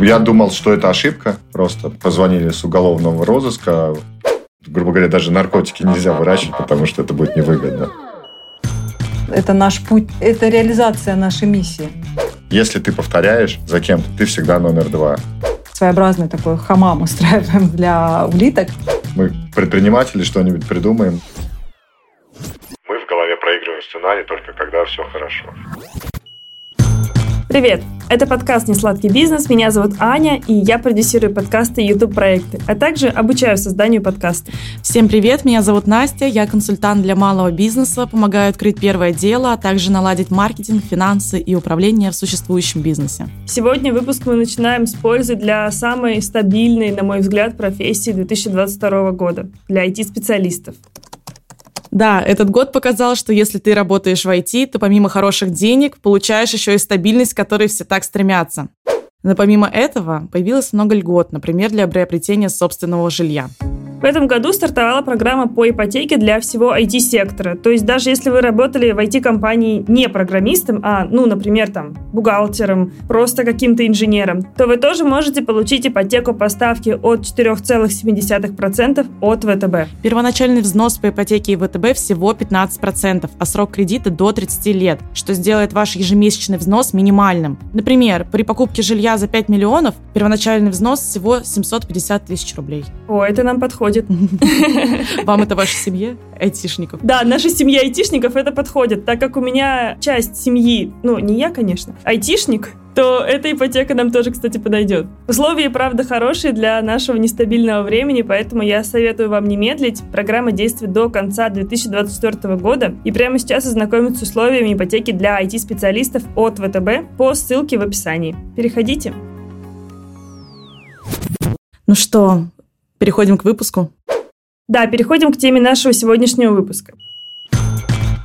Я думал, что это ошибка. Просто позвонили с уголовного розыска. Грубо говоря, даже наркотики нельзя выращивать, потому что это будет невыгодно. Это наш путь, это реализация нашей миссии. Если ты повторяешь за кем-то, ты всегда номер два. Своеобразный такой хамам устраиваем для улиток. Мы предприниматели что-нибудь придумаем. Мы в голове проигрываем сценарий только когда все хорошо. Привет! Это подкаст «Несладкий бизнес». Меня зовут Аня, и я продюсирую подкасты и YouTube-проекты, а также обучаю созданию подкастов. Всем привет! Меня зовут Настя, я консультант для малого бизнеса, помогаю открыть первое дело, а также наладить маркетинг, финансы и управление в существующем бизнесе. Сегодня выпуск мы начинаем с пользы для самой стабильной, на мой взгляд, профессии 2022 года – для IT-специалистов. Да, этот год показал, что если ты работаешь в IT, то помимо хороших денег получаешь еще и стабильность, к которой все так стремятся. Но помимо этого появилось много льгот, например, для приобретения собственного жилья. В этом году стартовала программа по ипотеке для всего IT-сектора. То есть даже если вы работали в IT-компании не программистом, а, ну, например, там, бухгалтером, просто каким-то инженером, то вы тоже можете получить ипотеку по ставке от 4,7% от ВТБ. Первоначальный взнос по ипотеке и ВТБ всего 15%, а срок кредита до 30 лет, что сделает ваш ежемесячный взнос минимальным. Например, при покупке жилья за 5 миллионов первоначальный взнос всего 750 тысяч рублей. О, это нам подходит подходит. Вам это ваша семья айтишников? Да, наша семья айтишников это подходит, так как у меня часть семьи, ну, не я, конечно, айтишник, то эта ипотека нам тоже, кстати, подойдет. Условия, правда, хорошие для нашего нестабильного времени, поэтому я советую вам не медлить. Программа действует до конца 2024 года. И прямо сейчас ознакомиться с условиями ипотеки для IT-специалистов от ВТБ по ссылке в описании. Переходите. Ну что, Переходим к выпуску. Да, переходим к теме нашего сегодняшнего выпуска.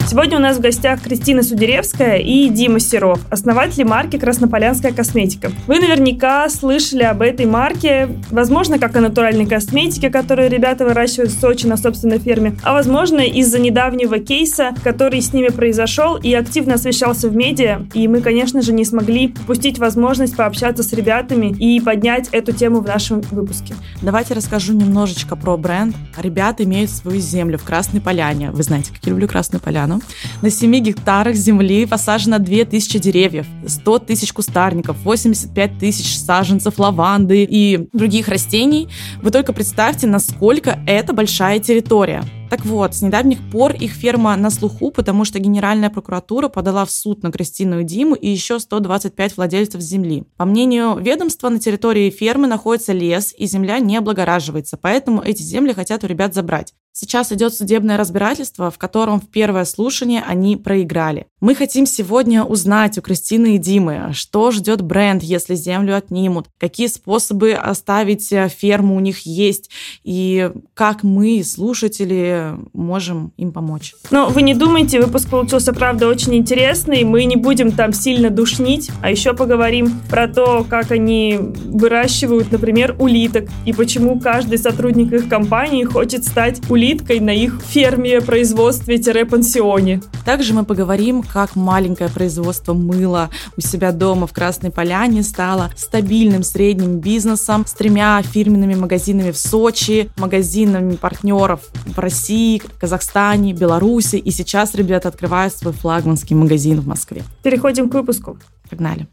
Сегодня у нас в гостях Кристина Судеревская и Дима Серов, основатели марки «Краснополянская косметика». Вы наверняка слышали об этой марке, возможно, как о натуральной косметике, которую ребята выращивают в Сочи на собственной ферме, а возможно, из-за недавнего кейса, который с ними произошел и активно освещался в медиа, и мы, конечно же, не смогли упустить возможность пообщаться с ребятами и поднять эту тему в нашем выпуске. Давайте расскажу немножечко про бренд. Ребята имеют свою землю в Красной Поляне. Вы знаете, как я люблю Красную Поляну. Казахстану. На 7 гектарах земли посажено 2000 деревьев, 100 тысяч кустарников, 85 тысяч саженцев лаванды и других растений. Вы только представьте, насколько это большая территория. Так вот, с недавних пор их ферма на слуху, потому что Генеральная прокуратура подала в суд на Кристину и Диму и еще 125 владельцев земли. По мнению ведомства, на территории фермы находится лес, и земля не облагораживается, поэтому эти земли хотят у ребят забрать. Сейчас идет судебное разбирательство, в котором в первое слушание они проиграли. Мы хотим сегодня узнать у Кристины и Димы, что ждет бренд, если землю отнимут, какие способы оставить э, ферму у них есть, и как мы, слушатели, можем им помочь. Но вы не думайте, выпуск получился, правда, очень интересный. Мы не будем там сильно душнить, а еще поговорим про то, как они выращивают, например, улиток, и почему каждый сотрудник их компании хочет стать улиткой улиткой на их ферме, производстве-пансионе. Также мы поговорим, как маленькое производство мыла у себя дома в Красной Поляне стало стабильным средним бизнесом с тремя фирменными магазинами в Сочи, магазинами партнеров в России, Казахстане, Беларуси. И сейчас ребята открывают свой флагманский магазин в Москве. Переходим к выпуску. Погнали.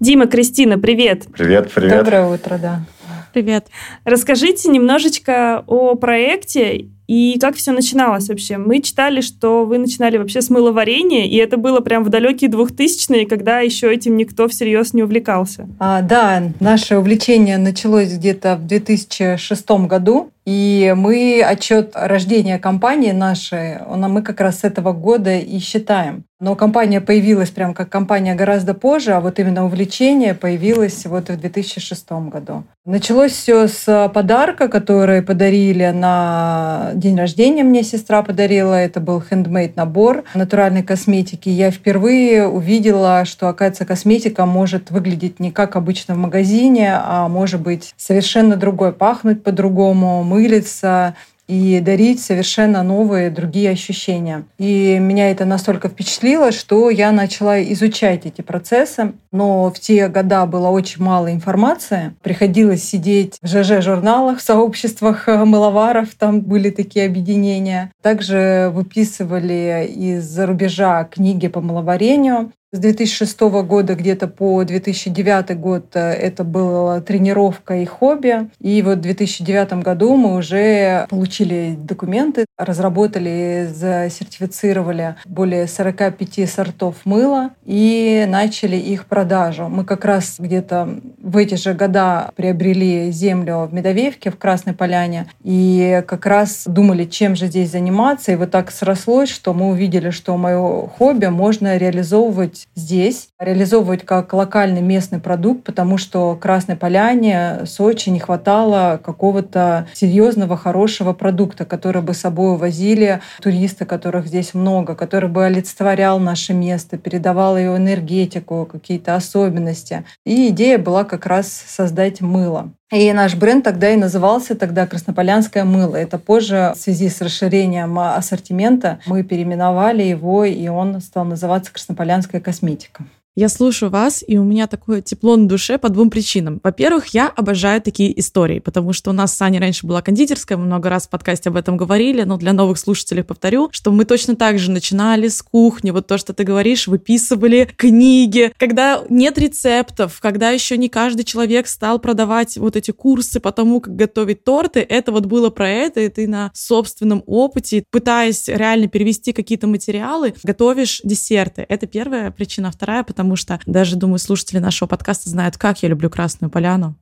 Дима, Кристина, привет. Привет, привет. Доброе утро, да. Привет. Расскажите немножечко о проекте и как все начиналось вообще? Мы читали, что вы начинали вообще с мыловарения, и это было прям в далекие 2000-е, когда еще этим никто всерьез не увлекался. А, да, наше увлечение началось где-то в 2006 году. И мы отчет рождения компании нашей, мы как раз с этого года и считаем. Но компания появилась прям как компания гораздо позже, а вот именно увлечение появилось вот в 2006 году. Началось все с подарка, который подарили на день рождения мне сестра подарила. Это был хендмейд набор натуральной косметики. Я впервые увидела, что, оказывается, косметика может выглядеть не как обычно в магазине, а может быть совершенно другой, пахнуть по-другому, мылиться и дарить совершенно новые другие ощущения. И меня это настолько впечатлило, что я начала изучать эти процессы. Но в те года было очень мало информации. Приходилось сидеть в ЖЖ-журналах, в сообществах мыловаров, там были такие объединения. Также выписывали из-за рубежа книги по мыловарению. С 2006 года где-то по 2009 год э, это была тренировка и хобби. И вот в 2009 году мы уже получили документы, разработали, засертифицировали более 45 сортов мыла и начали их продажу. Мы как раз где-то в эти же года приобрели землю в Медовеевке, в Красной Поляне, и как раз думали, чем же здесь заниматься. И вот так срослось, что мы увидели, что мое хобби можно реализовывать здесь, реализовывать как локальный местный продукт, потому что Красной Поляне, Сочи не хватало какого-то серьезного, хорошего продукта, который бы с собой возили туристы, которых здесь много, который бы олицетворял наше место, передавал ее энергетику, какие-то особенности. И идея была как раз создать мыло. И наш бренд тогда и назывался тогда «Краснополянское мыло». Это позже, в связи с расширением ассортимента, мы переименовали его, и он стал называться «Краснополянская косметика». Я слушаю вас, и у меня такое тепло на душе по двум причинам. Во-первых, я обожаю такие истории, потому что у нас с Аней раньше была кондитерская, мы много раз в подкасте об этом говорили, но для новых слушателей повторю, что мы точно так же начинали с кухни, вот то, что ты говоришь, выписывали книги, когда нет рецептов, когда еще не каждый человек стал продавать вот эти курсы по тому, как готовить торты, это вот было про это, и ты на собственном опыте, пытаясь реально перевести какие-то материалы, готовишь десерты. Это первая причина. Вторая, потому потому что даже, думаю, слушатели нашего подкаста знают, как я люблю Красную Поляну.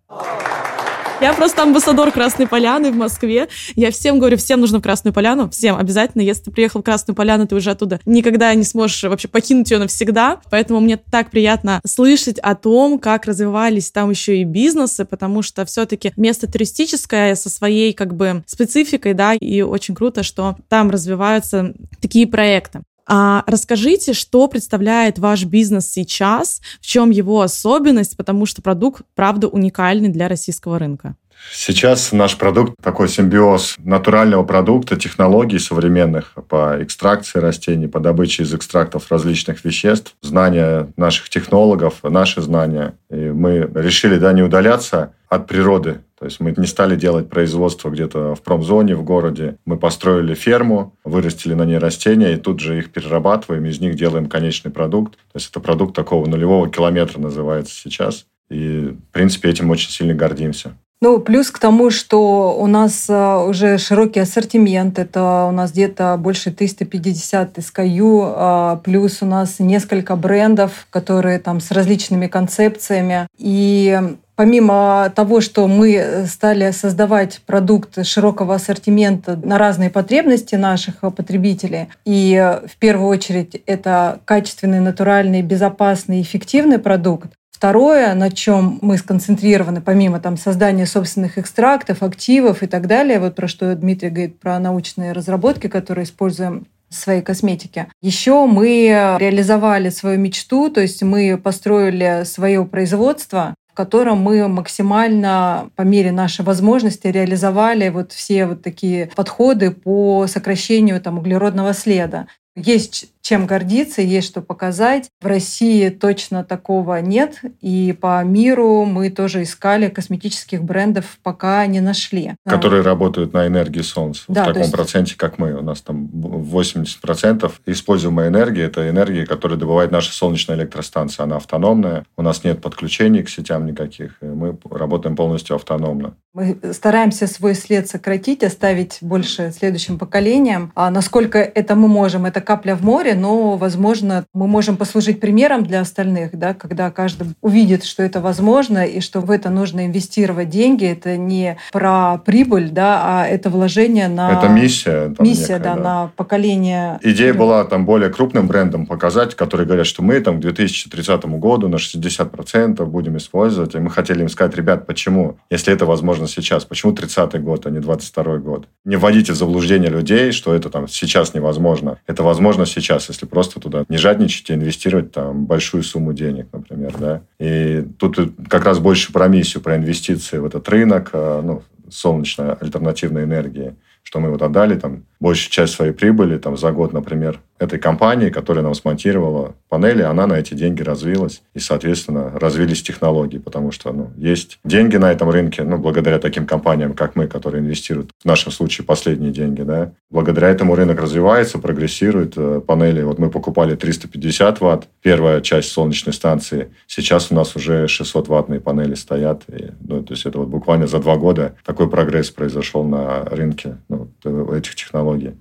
Я просто амбассадор Красной Поляны в Москве. Я всем говорю, всем нужно в Красную Поляну, всем обязательно. Если ты приехал в Красную Поляну, ты уже оттуда никогда не сможешь вообще покинуть ее навсегда. Поэтому мне так приятно слышать о том, как развивались там еще и бизнесы, потому что все-таки место туристическое со своей как бы спецификой, да, и очень круто, что там развиваются такие проекты. А расскажите, что представляет ваш бизнес сейчас, в чем его особенность, потому что продукт, правда, уникальный для российского рынка. Сейчас наш продукт такой симбиоз натурального продукта, технологий современных по экстракции растений, по добыче из экстрактов различных веществ, знания наших технологов, наши знания. И мы решили да, не удаляться от природы. То есть мы не стали делать производство где-то в промзоне, в городе. Мы построили ферму, вырастили на ней растения, и тут же их перерабатываем, из них делаем конечный продукт. То есть это продукт такого нулевого километра называется сейчас. И, в принципе, этим очень сильно гордимся. Ну, плюс к тому, что у нас э, уже широкий ассортимент, это у нас где-то больше 350 SKU, а, плюс у нас несколько брендов, которые там с различными концепциями. И помимо того, что мы стали создавать продукт широкого ассортимента на разные потребности наших потребителей, и в первую очередь это качественный, натуральный, безопасный, эффективный продукт, Второе, на чем мы сконцентрированы, помимо там, создания собственных экстрактов, активов и так далее, вот про что Дмитрий говорит, про научные разработки, которые используем своей косметике. Еще мы реализовали свою мечту, то есть мы построили свое производство, котором мы максимально по мере нашей возможности реализовали вот все вот такие подходы по сокращению там, углеродного следа. Есть чем гордиться, есть что показать. В России точно такого нет, и по миру мы тоже искали косметических брендов, пока не нашли. Которые да. работают на энергии солнца да, в таком есть... проценте, как мы. У нас там 80% используемой энергии – это энергия, которую добывает наша солнечная электростанция. Она автономная, у нас нет подключений к сетям никаких, мы работаем полностью автономно. Мы стараемся свой след сократить, оставить больше следующим поколениям. А насколько это мы можем, это капля в море, но, возможно, мы можем послужить примером для остальных, да, когда каждый увидит, что это возможно и что в это нужно инвестировать деньги. Это не про прибыль, да, а это вложение на... Это миссия. Миссия, некая, да, да, на поколение. Идея была там более крупным брендом показать, которые говорят, что мы там к 2030 году на 60% будем использовать. И мы хотели им сказать, ребят, почему? Если это возможно сейчас, почему 30-й год, а не 22-й год? Не вводите в заблуждение людей, что это там сейчас невозможно. Это возможно сейчас если просто туда не жадничать и инвестировать там большую сумму денег, например, да. И тут как раз больше про миссию, про инвестиции в этот рынок, а, ну, солнечной альтернативной энергии, что мы вот отдали там большую часть своей прибыли там за год, например, этой компании, которая нам смонтировала панели, она на эти деньги развилась. И, соответственно, развились технологии, потому что ну, есть деньги на этом рынке, ну, благодаря таким компаниям, как мы, которые инвестируют, в нашем случае, последние деньги, да. Благодаря этому рынок развивается, прогрессирует. Э, панели, вот мы покупали 350 ватт, первая часть солнечной станции. Сейчас у нас уже 600 ваттные панели стоят. И, ну, то есть это вот буквально за два года такой прогресс произошел на рынке ну, этих технологий.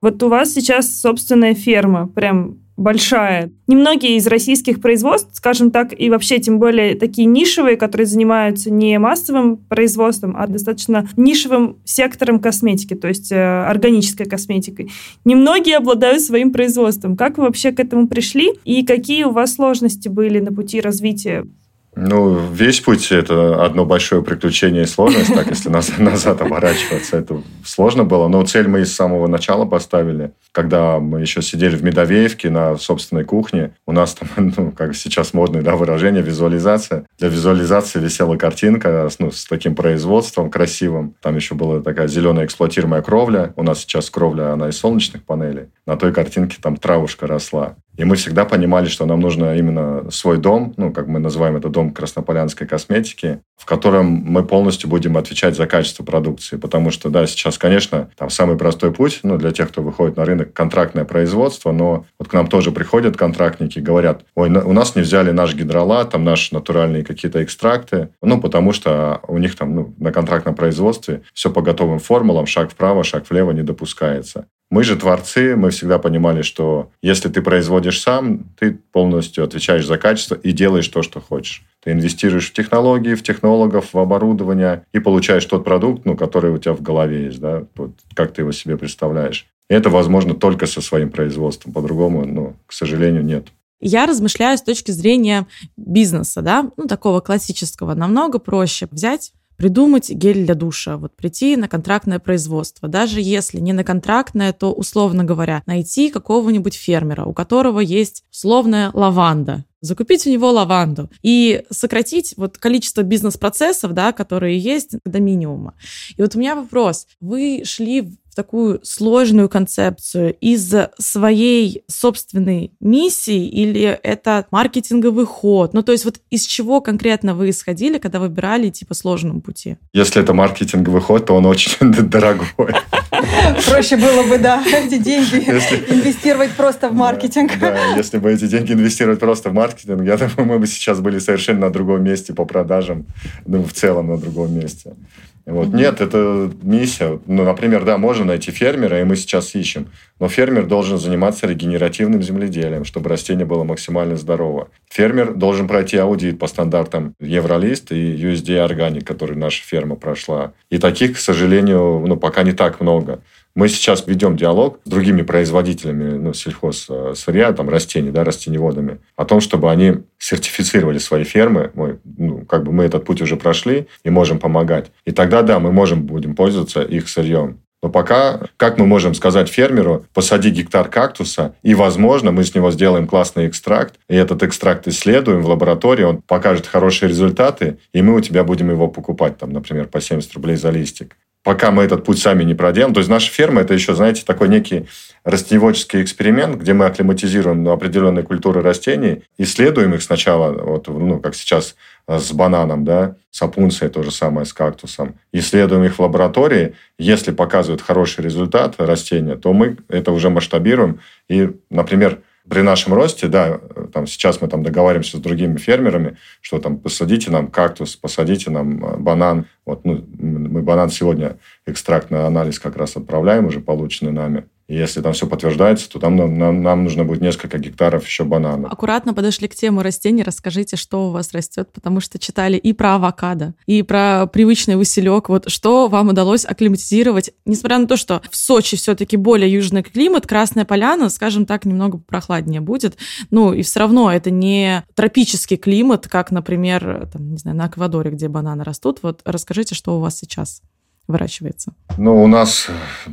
Вот у вас сейчас собственная ферма, прям большая. Немногие из российских производств, скажем так, и вообще тем более такие нишевые, которые занимаются не массовым производством, а достаточно нишевым сектором косметики, то есть э, органической косметикой. Немногие обладают своим производством. Как вы вообще к этому пришли и какие у вас сложности были на пути развития ну, весь путь – это одно большое приключение и сложность. Так, если назад, оборачиваться, это сложно было. Но цель мы с самого начала поставили. Когда мы еще сидели в Медовеевке на собственной кухне, у нас там, ну, как сейчас модное да, выражение, визуализация. Для визуализации висела картинка ну, с таким производством красивым. Там еще была такая зеленая эксплуатируемая кровля. У нас сейчас кровля, она из солнечных панелей. На той картинке там травушка росла. И мы всегда понимали, что нам нужно именно свой дом, ну, как мы называем это дом краснополянской косметики, в котором мы полностью будем отвечать за качество продукции. Потому что, да, сейчас, конечно, там самый простой путь, ну, для тех, кто выходит на рынок, контрактное производство, но вот к нам тоже приходят контрактники, говорят, ой, у нас не взяли наш гидролат, там наши натуральные какие-то экстракты, ну, потому что у них там, ну, на контрактном производстве все по готовым формулам, шаг вправо, шаг влево не допускается. Мы же творцы, мы всегда понимали, что если ты производишь сам, ты полностью отвечаешь за качество и делаешь то, что хочешь. Ты инвестируешь в технологии, в технологов, в оборудование и получаешь тот продукт, ну, который у тебя в голове есть, да, вот как ты его себе представляешь. И это возможно только со своим производством. По-другому, ну, к сожалению, нет. Я размышляю с точки зрения бизнеса, да, ну, такого классического. Намного проще взять придумать гель для душа, вот прийти на контрактное производство. Даже если не на контрактное, то, условно говоря, найти какого-нибудь фермера, у которого есть условная лаванда, закупить у него лаванду и сократить вот количество бизнес-процессов, да, которые есть до минимума. И вот у меня вопрос. Вы шли такую сложную концепцию из своей собственной миссии или это маркетинговый ход? Ну, то есть вот из чего конкретно вы исходили, когда выбирали типа сложном пути? Если это маркетинговый ход, то он очень дорогой. Проще было бы, да, эти деньги инвестировать просто в маркетинг. Да, если бы эти деньги инвестировать просто в маркетинг, я думаю, мы бы сейчас были совершенно на другом месте по продажам, ну, в целом на другом месте. Вот. Mm-hmm. Нет, это миссия. Ну, например, да, можно найти фермера, и мы сейчас ищем. Но фермер должен заниматься регенеративным земледелием, чтобы растение было максимально здорово. Фермер должен пройти аудит по стандартам Евролист и USDA Organic, который наша ферма прошла. И таких, к сожалению, ну, пока не так много. Мы сейчас ведем диалог с другими производителями ну, сельхоз сырья, там, растений, да, растеневодами, о том, чтобы они сертифицировали свои фермы. Мы, ну, как бы мы этот путь уже прошли и можем помогать. И тогда, да, мы можем будем пользоваться их сырьем. Но пока, как мы можем сказать фермеру, посади гектар кактуса, и, возможно, мы с него сделаем классный экстракт, и этот экстракт исследуем в лаборатории, он покажет хорошие результаты, и мы у тебя будем его покупать, там, например, по 70 рублей за листик пока мы этот путь сами не проделаем. То есть наша ферма – это еще, знаете, такой некий растеневодческий эксперимент, где мы акклиматизируем определенные культуры растений, исследуем их сначала, вот, ну, как сейчас э, с бананом, да, с опунцией то же самое, с кактусом. Исследуем их в лаборатории. Если показывают хороший результат растения, то мы это уже масштабируем. И, например, при нашем росте, да, там сейчас мы там договариваемся с другими фермерами, что там посадите нам кактус, посадите нам э, банан. Вот ну, мы банан сегодня экстрактный анализ как раз отправляем, уже полученный нами. И если там все подтверждается, то там нам, нам нужно будет несколько гектаров еще бананов. Аккуратно подошли к теме растений. Расскажите, что у вас растет, потому что читали и про авокадо, и про привычный василек. Вот что вам удалось акклиматизировать, несмотря на то, что в Сочи все-таки более южный климат, Красная Поляна, скажем так, немного прохладнее будет. Ну, и все равно это не тропический климат, как, например, там, не знаю, на Эквадоре, где бананы растут. Вот расскажите, что у вас сейчас выращивается? Ну, у нас,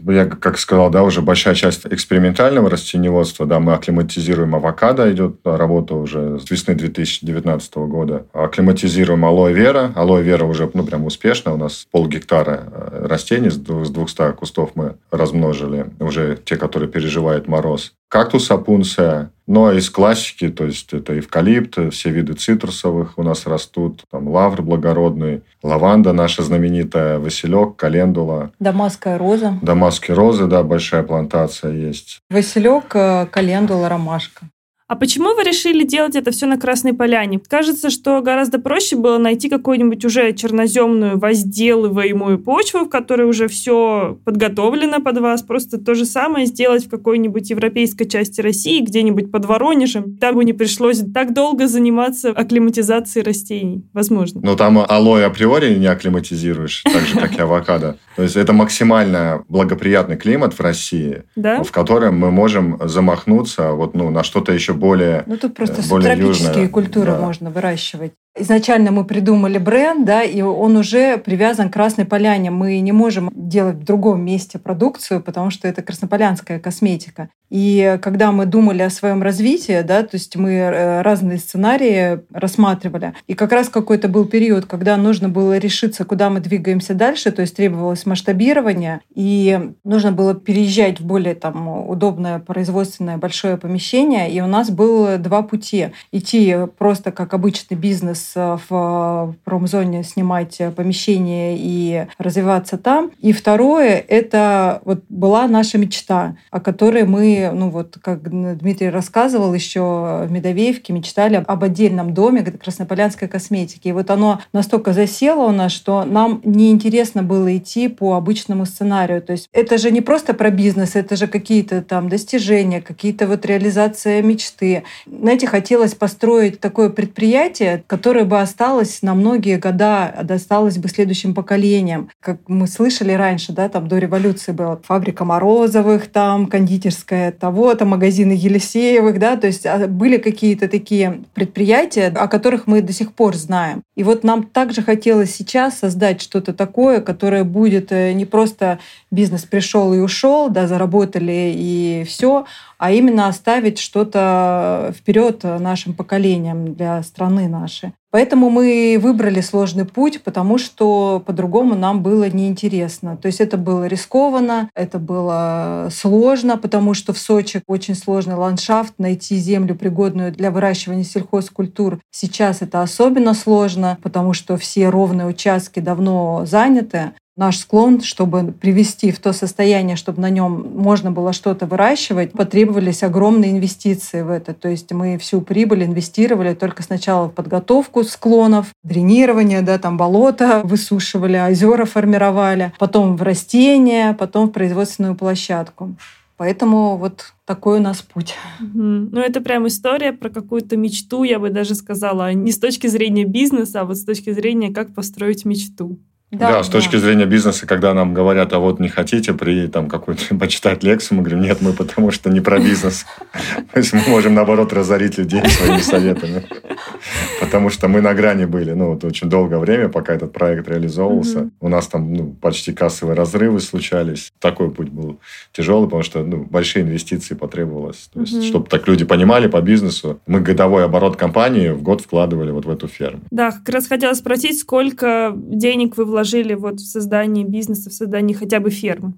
я как сказал, да, уже большая часть экспериментального растениеводства, да, мы акклиматизируем авокадо, идет работа уже с весны 2019 года. Акклиматизируем алоэ вера. Алоэ вера уже, ну, прям успешно. У нас полгектара э, растений с 200 кустов мы размножили. Уже те, которые переживают мороз. Кактус апунция, но из классики, то есть это эвкалипт, все виды цитрусовых у нас растут, там лавр благородный, лаванда наша знаменитая, василек, календула. Дамасская роза. Дамасские розы, да, большая плантация есть. Василек, э, календула, ромашка. А почему вы решили делать это все на Красной Поляне? Кажется, что гораздо проще было найти какую-нибудь уже черноземную возделываемую почву, в которой уже все подготовлено под вас. Просто то же самое сделать в какой-нибудь европейской части России, где-нибудь под Воронежем. Там бы не пришлось так долго заниматься акклиматизацией растений. Возможно. Но там алоэ априори не акклиматизируешь, так же, как и авокадо. То есть это максимально благоприятный климат в России, в котором мы можем замахнуться вот, ну, на что-то еще более Ну, тут просто э, более субтропические южное. культуры Да. можно выращивать. Изначально мы придумали бренд, да, и он уже привязан к Красной Поляне. Мы не можем делать в другом месте продукцию, потому что это краснополянская косметика. И когда мы думали о своем развитии, да, то есть мы э, разные сценарии рассматривали. И как раз какой-то был период, когда нужно было решиться, куда мы двигаемся дальше, то есть требовалось масштабирование, и нужно было переезжать в более там, удобное производственное большое помещение. И у нас было два пути. Идти просто как обычный бизнес э, в промзоне, снимать помещение и развиваться там. И второе, это вот была наша мечта, о которой мы, ну вот, как Дмитрий рассказывал, еще в Медовеевке мечтали об отдельном доме краснополянской косметики. И вот оно настолько засело у нас, что нам неинтересно было идти по обычному сценарию. То есть это же не просто про бизнес, это же какие-то там достижения, какие-то вот реализация мечты. Знаете, хотелось построить такое предприятие, которое бы осталось на многие года, досталось бы следующим поколениям. Как мы слышали раньше, да, там до революции была фабрика Морозовых, там кондитерская того-то, магазины Елисеевых, да, то есть а, были какие-то такие предприятия, о которых мы до сих пор знаем. И вот нам также хотелось сейчас создать что-то такое, которое будет э, не просто бизнес пришел и ушел, да, заработали и все, а именно оставить что-то вперед нашим поколениям для страны нашей. Поэтому мы выбрали сложный путь, потому что по-другому нам было неинтересно. То есть это было рискованно, это было сложно, потому что в Сочи очень сложный ландшафт, найти землю, пригодную для выращивания сельхозкультур. Сейчас это особенно сложно, потому что все ровные участки давно заняты наш склон, чтобы привести в то состояние, чтобы на нем можно было что-то выращивать, потребовались огромные инвестиции в это. То есть мы всю прибыль инвестировали только сначала в подготовку склонов, дренирование, да, там болота высушивали, озера формировали, потом в растения, потом в производственную площадку. Поэтому вот такой у нас путь. Мгм. Ну, это прям история про какую-то мечту, я бы даже сказала, не с точки зрения бизнеса, а вот с точки зрения, как построить мечту. Да, с точки зрения бизнеса, когда нам говорят, а вот не хотите при там какую-то почитать лекцию, мы говорим, нет, мы потому что не про бизнес. То есть мы можем, наоборот, разорить людей своими советами. Потому что мы на грани были, ну, вот очень долгое время, пока этот проект реализовывался. У нас там ну, почти кассовые разрывы случались. Такой путь был тяжелый, потому что ну, большие инвестиции потребовалось. То есть, чтобы так люди понимали по бизнесу, мы годовой оборот компании в год вкладывали вот в эту ферму. Да, как раз хотела спросить, сколько денег вы вложили вот в создание бизнеса, в создание хотя бы фермы?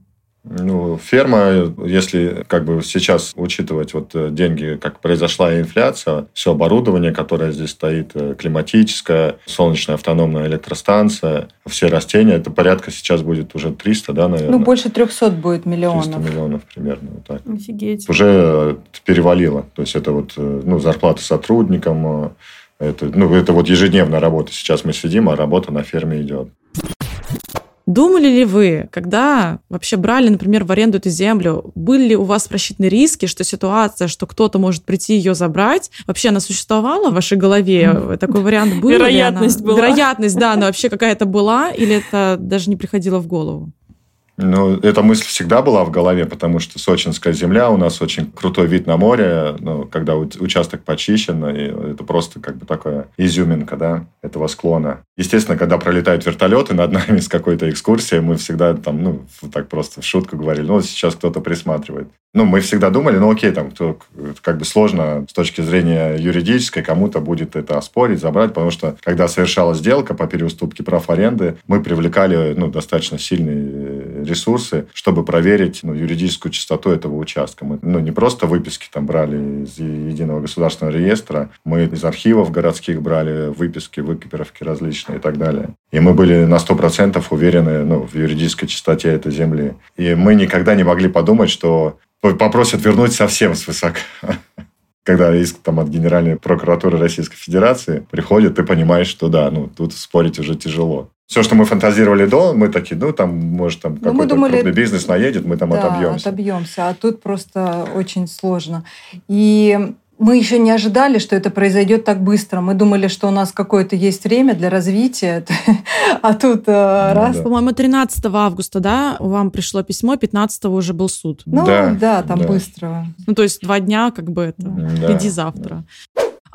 Ну, ферма, если как бы сейчас учитывать вот э, деньги, как произошла инфляция, все оборудование, которое здесь стоит, э, климатическое, солнечная автономная электростанция, все растения, это порядка сейчас будет уже 300, да, наверное? Ну, больше 300 будет 300 миллионов. миллионов примерно, вот так. Офигеть. Уже э, перевалило. То есть это вот ну, зарплата сотрудникам, это, ну, это вот ежедневная работа. Сейчас мы сидим, а работа на ферме идет. Думали ли вы, когда вообще брали, например, в аренду эту землю, были ли у вас просчитаны риски, что ситуация, что кто-то может прийти ее забрать, вообще она существовала в вашей голове? Такой вариант был? ли она? Вероятность была. Вероятность, да, она вообще какая-то была, или это даже не приходило в голову? Ну, эта мысль всегда была в голове, потому что сочинская земля, у нас очень крутой вид на море, ну, когда участок почищен, и это просто как бы такая изюминка, да, этого склона. Естественно, когда пролетают вертолеты над нами с какой-то экскурсией, мы всегда там, ну, так просто в шутку говорили, ну, сейчас кто-то присматривает. Ну, мы всегда думали, ну, окей, там, кто, как бы сложно с точки зрения юридической, кому-то будет это оспорить, забрать, потому что, когда совершалась сделка по переуступке прав аренды, мы привлекали, ну, достаточно сильные ресурсы, чтобы проверить, ну, юридическую чистоту этого участка. Мы, ну, не просто выписки там брали из единого государственного реестра, мы из архивов городских брали выписки, выкопировки различные и так далее. И мы были на 100% уверены ну, в юридической чистоте этой земли. И мы никогда не могли подумать, что попросят вернуть совсем свысока. Когда иск там, от Генеральной прокуратуры Российской Федерации приходит, ты понимаешь, что да, ну, тут спорить уже тяжело. Все, что мы фантазировали до, мы такие, ну, там, может, там ну, какой-то думали, крупный бизнес наедет, мы там да, отобьемся. отобьемся. А тут просто очень сложно. И мы еще не ожидали, что это произойдет так быстро. Мы думали, что у нас какое-то есть время для развития, а тут э, ну раз. По-моему, 13 августа, да, вам пришло письмо, 15 уже был суд. Ну да, да там да. быстро. Ну то есть два дня, как бы это, да. иди завтра.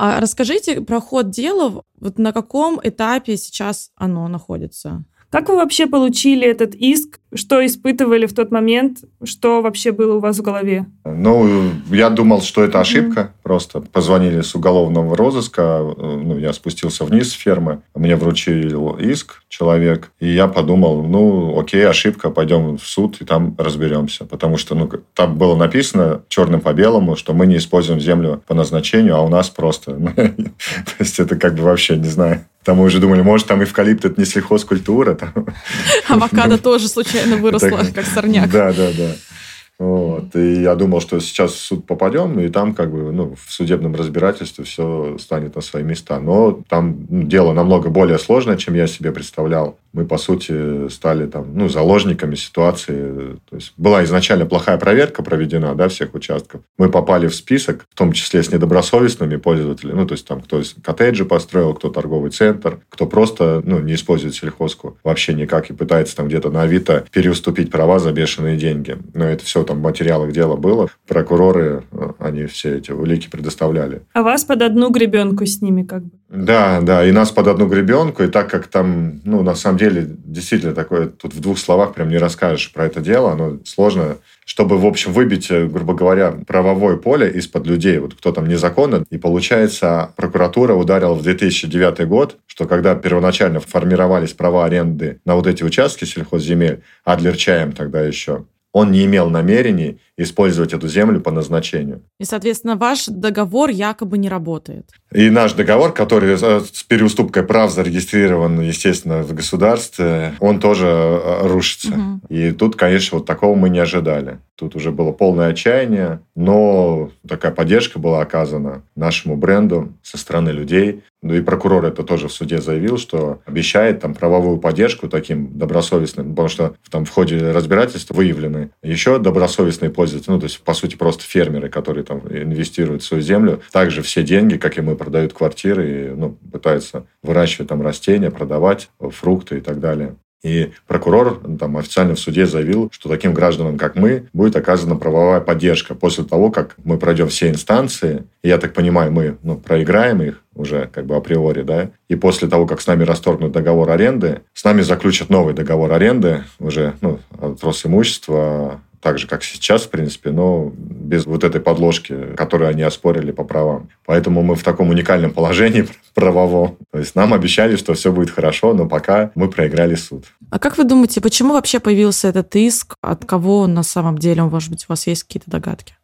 А расскажите про ход дела, вот на каком этапе сейчас оно находится? Как вы вообще получили этот иск? Что испытывали в тот момент? Что вообще было у вас в голове? Ну, я думал, что это ошибка. Mm-hmm. Просто позвонили с уголовного розыска. Ну, я спустился вниз с фермы. Мне вручил иск человек. И я подумал, ну, окей, ошибка, пойдем в суд и там разберемся. Потому что ну, там было написано черным по белому, что мы не используем землю по назначению, а у нас просто... То есть это как бы вообще, не знаю, там мы уже думали, может, там эвкалипт это не сельхозкультура. Там. Авокадо тоже случайно выросло, как сорняк. Да, да, да. Вот. И я думал, что сейчас в суд попадем, и там как бы ну, в судебном разбирательстве все станет на свои места. Но там ну, дело намного более сложное, чем я себе представлял мы, по сути, стали там, ну, заложниками ситуации. То есть была изначально плохая проверка проведена да, всех участков. Мы попали в список, в том числе с недобросовестными пользователями. Ну, то есть там кто коттеджи построил, кто торговый центр, кто просто ну, не использует сельхозку вообще никак и пытается там где-то на Авито переуступить права за бешеные деньги. Но это все там в материалах дела было. Прокуроры, э, они все эти улики предоставляли. А вас под одну гребенку с ними как бы? Да, да, и нас под одну гребенку, и так как там, ну, на самом деле, действительно такое, тут в двух словах прям не расскажешь про это дело, оно сложно, чтобы, в общем, выбить, э, грубо говоря, правовое поле из-под людей, вот кто там незаконно, и получается, прокуратура ударила в 2009 год, что когда первоначально формировались права аренды на вот эти участки сельхозземель, Адлер Чаем тогда еще, он не имел намерений использовать эту землю по назначению. И, соответственно, ваш договор якобы не работает. И наш договор, который с переуступкой прав зарегистрирован, естественно, в государстве, он тоже э, рушится. Угу. И тут, конечно, вот такого мы не ожидали. Тут уже было полное отчаяние, но такая поддержка была оказана нашему бренду со стороны людей. Ну и прокурор это тоже в суде заявил, что обещает там правовую поддержку таким добросовестным, потому что там в ходе разбирательства выявлены еще добросовестные пользователи, ну то есть по сути просто фермеры, которые там инвестируют в свою землю, также все деньги, как и мы, продают квартиры и ну, пытаются выращивать там растения, продавать фрукты и так далее. И прокурор там, официально в суде заявил, что таким гражданам, как мы, будет оказана правовая поддержка после того, как мы пройдем все инстанции. И я так понимаю, мы ну, проиграем их уже как бы априори, да, и после того, как с нами расторгнут договор аренды, с нами заключат новый договор аренды, уже, ну, от Росимущества, так же, как сейчас, в принципе, но без вот этой подложки, которую они оспорили по правам. Поэтому мы в таком уникальном положении правовом. То есть нам обещали, что все будет хорошо, но пока мы проиграли суд. А как вы думаете, почему вообще появился этот иск? От кого на самом деле, может быть, у вас есть какие-то догадки?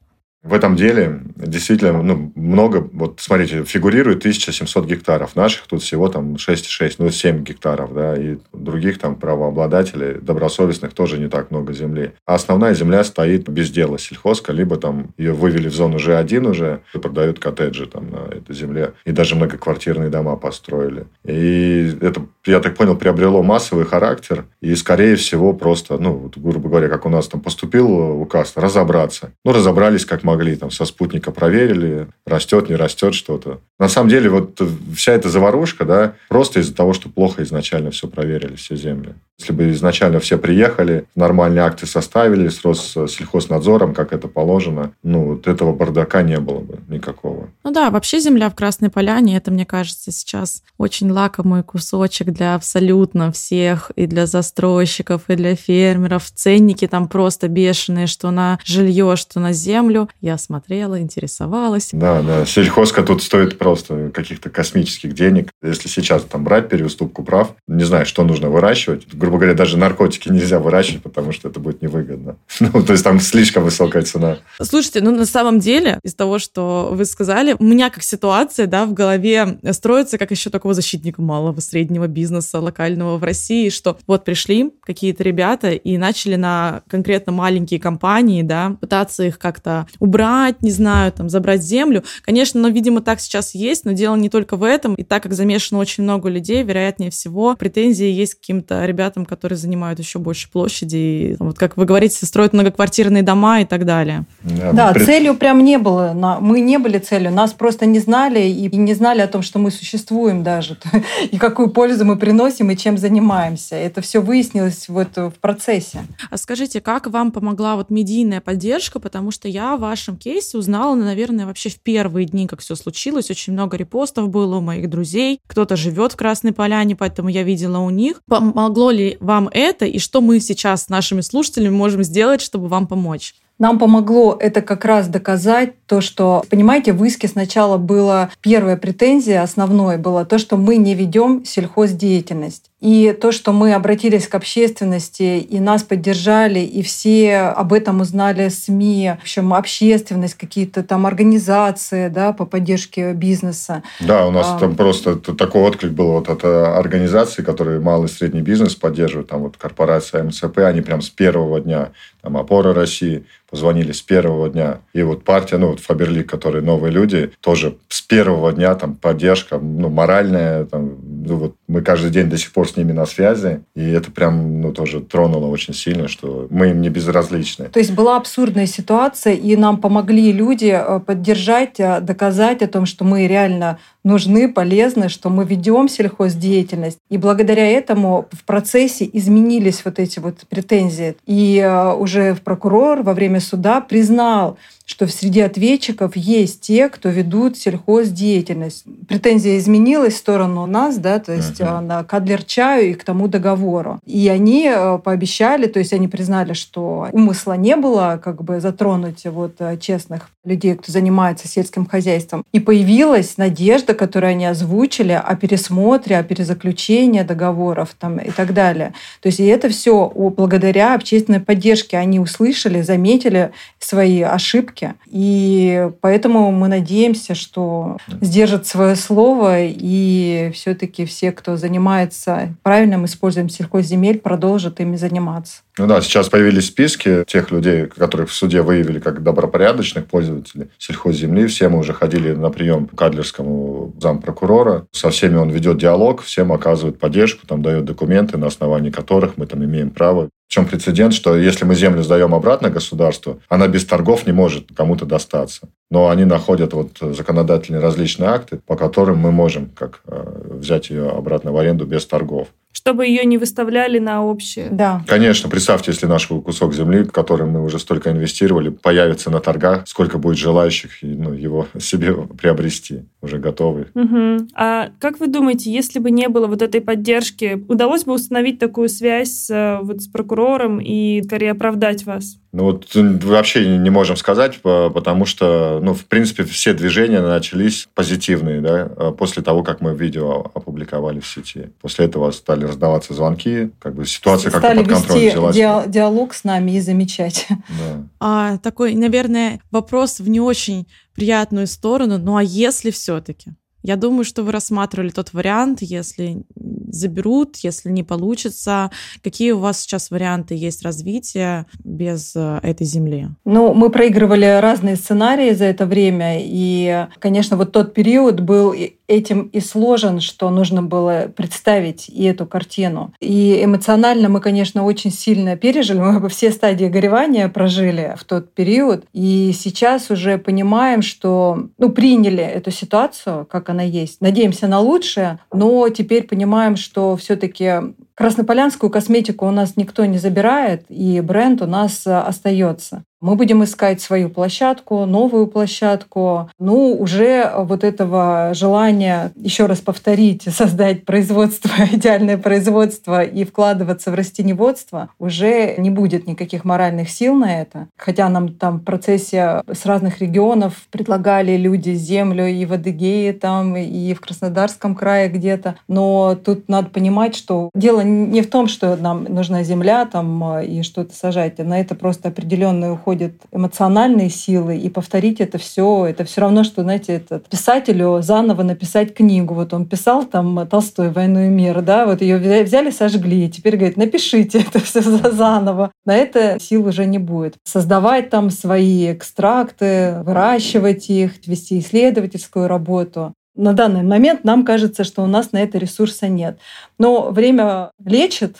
В этом деле действительно ну, много, вот смотрите, фигурирует 1700 гектаров. Наших тут всего там 6,6, ну 7 гектаров, да, и других там правообладателей, добросовестных тоже не так много земли. А основная земля стоит без дела, сельхозка, либо там ее вывели в зону G1 уже, и продают коттеджи там на этой земле, и даже многоквартирные дома построили. И это, я так понял, приобрело массовый характер, и, скорее всего, просто, ну, грубо говоря, как у нас там поступил указ, разобраться. Ну, разобрались, как могли, там, со спутника проверили, растет, не растет что-то. На самом деле, вот вся эта заварушка, да, просто из-за того, что плохо изначально все проверили, все земли. Если бы изначально все приехали, нормальные акты составили с Россельхознадзором, как это положено, ну, вот этого бардака не было бы никакого. Ну да, вообще земля в Красной Поляне, это, мне кажется, сейчас очень лакомый кусочек для абсолютно всех, и для застройщиков, и для фермеров. Ценники там просто бешеные, что на жилье, что на землю. Я смотрела, интересовалась. Да, да, сельхозка тут стоит просто каких-то космических денег. Если сейчас там брать переуступку прав, не знаю, что нужно выращивать, грубо говоря, даже наркотики нельзя выращивать, потому что это будет невыгодно. Ну, то есть там слишком высокая цена. Слушайте, ну на самом деле, из того, что вы сказали, у меня как ситуация, да, в голове строится как еще такого защитника малого, среднего бизнеса, локального в России, что вот пришли какие-то ребята и начали на конкретно маленькие компании, да, пытаться их как-то убрать, не знаю, там, забрать землю. Конечно, но, видимо, так сейчас есть, но дело не только в этом. И так как замешано очень много людей, вероятнее всего, претензии есть к каким-то ребятам, ребятам, которые занимают еще больше площади. И, вот как вы говорите, строят многоквартирные дома и так далее. Да, да при... целью прям не было. Мы не были целью. Нас просто не знали и не знали о том, что мы существуем даже. И какую пользу мы приносим и чем занимаемся. Это все выяснилось вот в процессе. А скажите, как вам помогла вот медийная поддержка? Потому что я в вашем кейсе узнала, наверное, вообще в первые дни, как все случилось. Очень много репостов было у моих друзей. Кто-то живет в Красной Поляне, поэтому я видела у них. Помогло ли вам это и что мы сейчас с нашими слушателями можем сделать, чтобы вам помочь? Нам помогло это как раз доказать то, что, понимаете, в иске сначала была первая претензия, основное было то, что мы не ведем сельхоздеятельность. И то, что мы обратились к общественности, и нас поддержали, и все об этом узнали СМИ, в общем, общественность, какие-то там организации да, по поддержке бизнеса. Да, у нас а, там просто такой отклик был вот от организаций, которые малый и средний бизнес поддерживают, там вот корпорация МЦП, они прям с первого дня, там «Опора России», позвонили с первого дня. И вот партия, ну, вот Фаберлик, которые новые люди, тоже с первого дня там поддержка, ну, моральная, там, ну, вот мы каждый день до сих пор с ними на связи, и это прям, ну, тоже тронуло очень сильно, что мы им не безразличны. То есть была абсурдная ситуация, и нам помогли люди э, поддержать, э, доказать о том, что мы реально нужны, полезны, что мы ведем сельхоздеятельность. И благодаря этому в процессе изменились вот эти вот претензии. И э, уже прокурор во время суда признал, что среди ответчиков есть те, кто ведут сельхоздеятельность. Претензия изменилась в сторону нас, да, то есть uh-huh. на Кадлер чаю и к тому договору. И они э, пообещали, то есть они признали, что умысла не было как бы затронуть вот честных людей, кто занимается сельским хозяйством. И появилась надежда, которую они озвучили о пересмотре, о перезаключении договоров там, и так далее. То есть и это все благодаря общественной поддержке. Они услышали, заметили свои ошибки. И поэтому мы надеемся, что сдержат свое слово, и все-таки все, кто занимается правильным использованием сельхозземель, продолжат ими заниматься. Ну да, сейчас появились списки тех людей, которых в суде выявили как добропорядочных пользователей сельхозземли. Все мы уже ходили на прием к Адлерскому зампрокурора. Со всеми он ведет диалог, всем оказывает поддержку, там дает документы, на основании которых мы там имеем право в чем прецедент, что если мы землю сдаем обратно государству, она без торгов не может кому-то достаться. Но они находят вот законодательные различные акты, по которым мы можем как э, взять ее обратно в аренду без торгов чтобы ее не выставляли на общее. Да. Конечно, представьте, если наш кусок земли, в который мы уже столько инвестировали, появится на торгах, сколько будет желающих ну, его себе приобрести, уже готовый. Угу. А как вы думаете, если бы не было вот этой поддержки, удалось бы установить такую связь с, вот, с прокурором и скорее оправдать вас? Ну вот вообще не можем сказать, потому что, ну, в принципе, все движения начались позитивные, да, а после того, как мы видео опубликовали в сети. После этого стали раздаваться звонки, как бы ситуация как-то под контроль вести взялась. Ди- диалог с нами и замечать. Да. А, такой, наверное, вопрос в не очень приятную сторону. Ну а если все-таки? Я думаю, что вы рассматривали тот вариант, если заберут, если не получится. Какие у вас сейчас варианты есть развития без э, этой земли? Ну, мы проигрывали разные сценарии за это время, и, конечно, вот тот период был этим и сложен, что нужно было представить и эту картину. И эмоционально мы, конечно, очень сильно пережили. Мы все стадии горевания прожили в тот период. И сейчас уже понимаем, что ну, приняли эту ситуацию, как она есть. Надеемся на лучшее, но теперь понимаем, что все-таки Краснополянскую косметику у нас никто не забирает, и бренд у нас остается. Мы будем искать свою площадку, новую площадку. Ну, уже вот этого желания еще раз повторить, создать производство, идеальное производство и вкладываться в растеневодство, уже не будет никаких моральных сил на это. Хотя нам там в процессе с разных регионов предлагали люди землю и в Адыгее там, и в Краснодарском крае где-то. Но тут надо понимать, что дело не в том, что нам нужна земля там и что-то сажать. На это просто определенный уход уходят эмоциональные силы, и повторить это все, это все равно, что, знаете, этот писателю заново написать книгу. Вот он писал там Толстой «Войну и мир», да, вот ее взяли, сожгли, и теперь говорит, напишите это все заново. На это сил уже не будет. Создавать там свои экстракты, выращивать их, вести исследовательскую работу на данный момент нам кажется, что у нас на это ресурса нет. Но время лечит.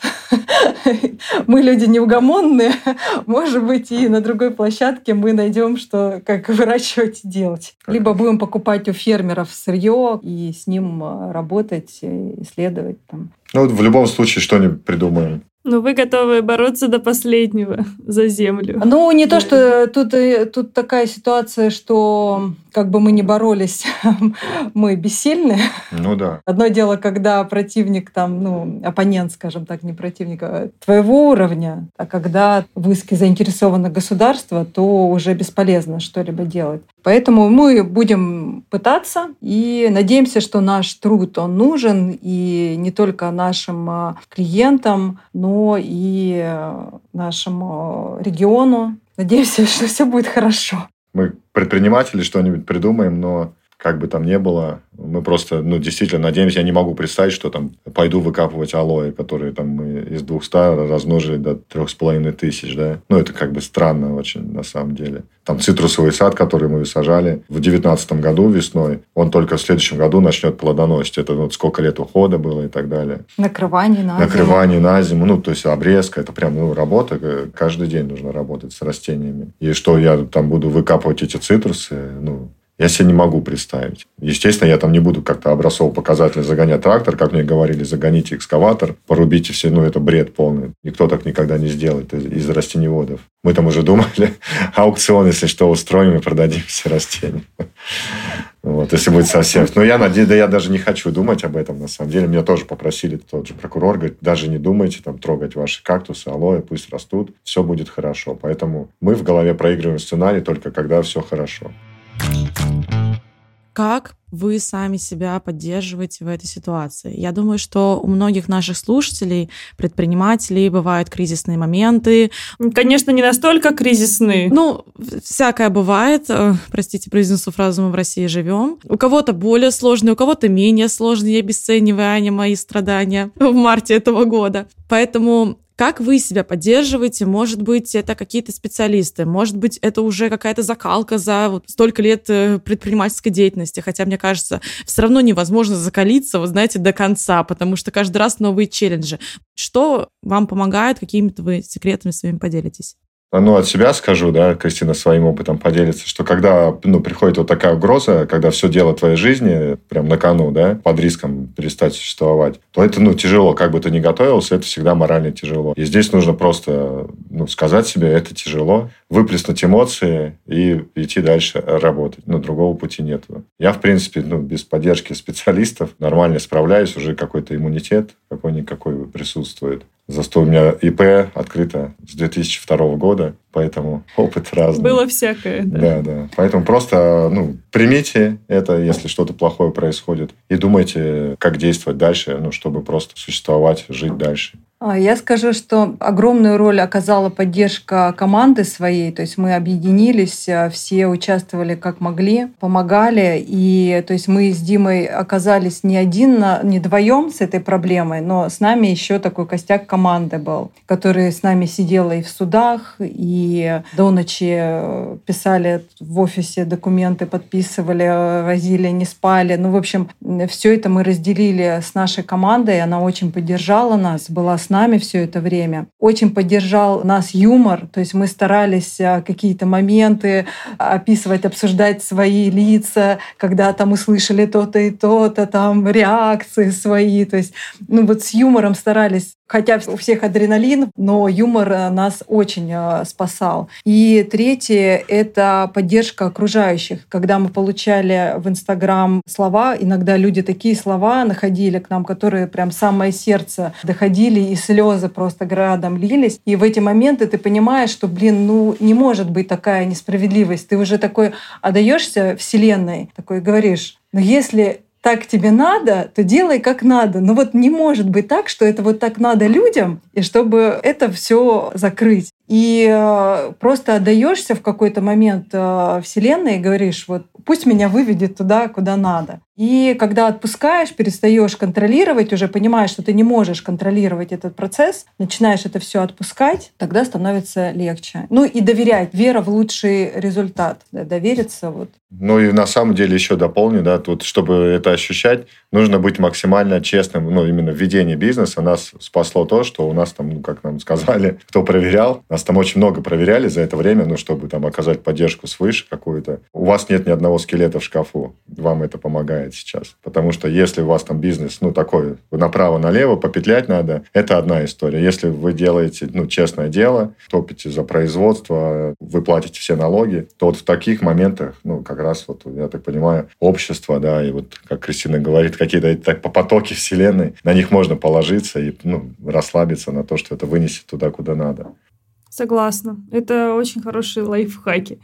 Мы люди неугомонные. Может быть, и на другой площадке мы найдем, что как выращивать и делать. Либо будем покупать у фермеров сырье и с ним э, работать, исследовать. Там. Ну, в любом случае, что-нибудь придумаем. Но вы готовы бороться до последнего за землю. Ну, не то, что тут, э, тут такая ситуация, что как бы мы ни боролись, мы бессильны. Ну да. Одно дело, когда противник там, ну, оппонент, скажем так, не противник, а твоего уровня, а когда в иске заинтересовано государство, то уже бесполезно что-либо делать. Поэтому мы будем пытаться и надеемся, что наш труд, он нужен и не только нашим а, клиентам, но и э, нашему региону. Надеемся, что все будет хорошо мы предприниматели что-нибудь придумаем, но как бы там ни было, мы просто, ну, действительно надеемся, я не могу представить, что там пойду выкапывать алоэ, которые там мы из 200 размножили до трех с половиной тысяч, да. Ну, это как бы странно очень, на самом деле. Там цитрусовый сад, который мы сажали в девятнадцатом году весной, он только в следующем году начнет плодоносить. Это вот сколько лет ухода было и так далее. Накрывание на зиму. Накрывание на зиму, ну, то есть обрезка, это прям, ну, работа, каждый день нужно работать с растениями. И что я там буду выкапывать эти цитрусы, ну, я себе не могу представить. Естественно, я там не буду как-то образцов показатель загонять трактор, как мне говорили, загоните экскаватор, порубите все, ну, это бред полный. Никто так никогда не сделает из, из растеневодов. Мы там уже думали, аукцион, если что, устроим и продадим все растения. Вот, если будет совсем. Но я надеюсь, да я даже не хочу думать об этом, на самом деле. Меня тоже попросили тот же прокурор, говорит, даже не думайте там трогать ваши кактусы, алоэ, пусть растут, все будет хорошо. Поэтому мы в голове проигрываем сценарий только когда все хорошо. Как вы сами себя поддерживаете в этой ситуации? Я думаю, что у многих наших слушателей, предпринимателей бывают кризисные моменты. Конечно, не настолько кризисные. Ну, всякое бывает. Э, простите, произнесу фразу «мы в России живем». У кого-то более сложные, у кого-то менее сложные, обесценивая мои страдания в марте этого года. Поэтому как вы себя поддерживаете? Может быть, это какие-то специалисты, может быть, это уже какая-то закалка за вот столько лет э, предпринимательской деятельности, хотя, мне кажется, все равно невозможно закалиться, вы знаете, до конца, потому что каждый раз новые челленджи. Что вам помогает, какими-то вы секретами своими поделитесь? Ну, от себя скажу, да, Кристина своим опытом поделится, что когда, ну, приходит вот такая угроза, когда все дело твоей жизни прям на кону, да, под риском перестать существовать, то это, ну, тяжело. Как бы ты ни готовился, это всегда морально тяжело. И здесь нужно просто, ну, сказать себе, это тяжело, выплеснуть эмоции и идти дальше работать. Ну, другого пути нет. Я, в принципе, ну, без поддержки специалистов нормально справляюсь, уже какой-то иммунитет какой-никакой присутствует. Зато у меня ИП открыто с 2002 года, поэтому опыт разный. Было всякое. Да, да. да. Поэтому просто ну, примите это, если что-то плохое происходит, и думайте, как действовать дальше, ну, чтобы просто существовать, жить дальше. А, я скажу, что огромную роль оказала поддержка команды своей. То есть мы объединились, а, все участвовали как могли, помогали. И то есть мы с Димой оказались не один, не вдвоем с этой проблемой, но с нами еще такой костяк команды был, который с нами сидел и в судах, и до ночи э, писали в офисе документы, подписывали, возили, не спали. Ну, в общем, все это мы разделили с нашей командой. Она очень поддержала нас, была с нами все это время. Очень поддержал нас юмор, то есть мы старались а, какие-то моменты описывать, обсуждать свои лица, когда там услышали то-то и то-то, там реакции свои. То есть, ну вот с юмором старались Хотя у всех адреналин, но юмор э, нас очень э, спасал. И третье — это поддержка окружающих. Когда мы получали в Инстаграм слова, иногда люди такие слова находили к нам, которые прям самое сердце доходили, и слезы просто градом лились. И в эти моменты ты понимаешь, что, блин, ну не может быть такая несправедливость. Ты уже такой отдаешься Вселенной, такой говоришь, но если так тебе надо, то делай как надо. Но вот не может быть так, что это вот так надо людям, и чтобы это все закрыть. И э, просто отдаешься в какой-то момент э, Вселенной и говоришь, вот пусть меня выведет туда, куда надо. И когда отпускаешь, перестаешь контролировать, уже понимаешь, что ты не можешь контролировать этот процесс, начинаешь это все отпускать, тогда становится легче. Ну и доверять, вера в лучший результат, да, довериться. Вот. Ну и на самом деле еще дополню, да, тут, чтобы это ощущать, нужно быть максимально честным, ну именно в ведении бизнеса. Нас спасло то, что у нас там, ну, как нам сказали, кто проверял, нас там очень много проверяли за это время, ну чтобы там оказать поддержку свыше какую-то. У вас нет ни одного скелета в шкафу, вам это помогает меняет сейчас. Потому что если у вас там бизнес, ну, такой, направо-налево, попетлять надо, это одна история. Если вы делаете, ну, честное дело, топите за производство, вы платите все налоги, то вот в таких моментах, ну, как раз вот, я так понимаю, общество, да, и вот, как Кристина говорит, какие-то так, по потоки вселенной, на них можно положиться и, ну, расслабиться на то, что это вынесет туда, куда надо. Согласна. Это очень хорошие лайфхаки.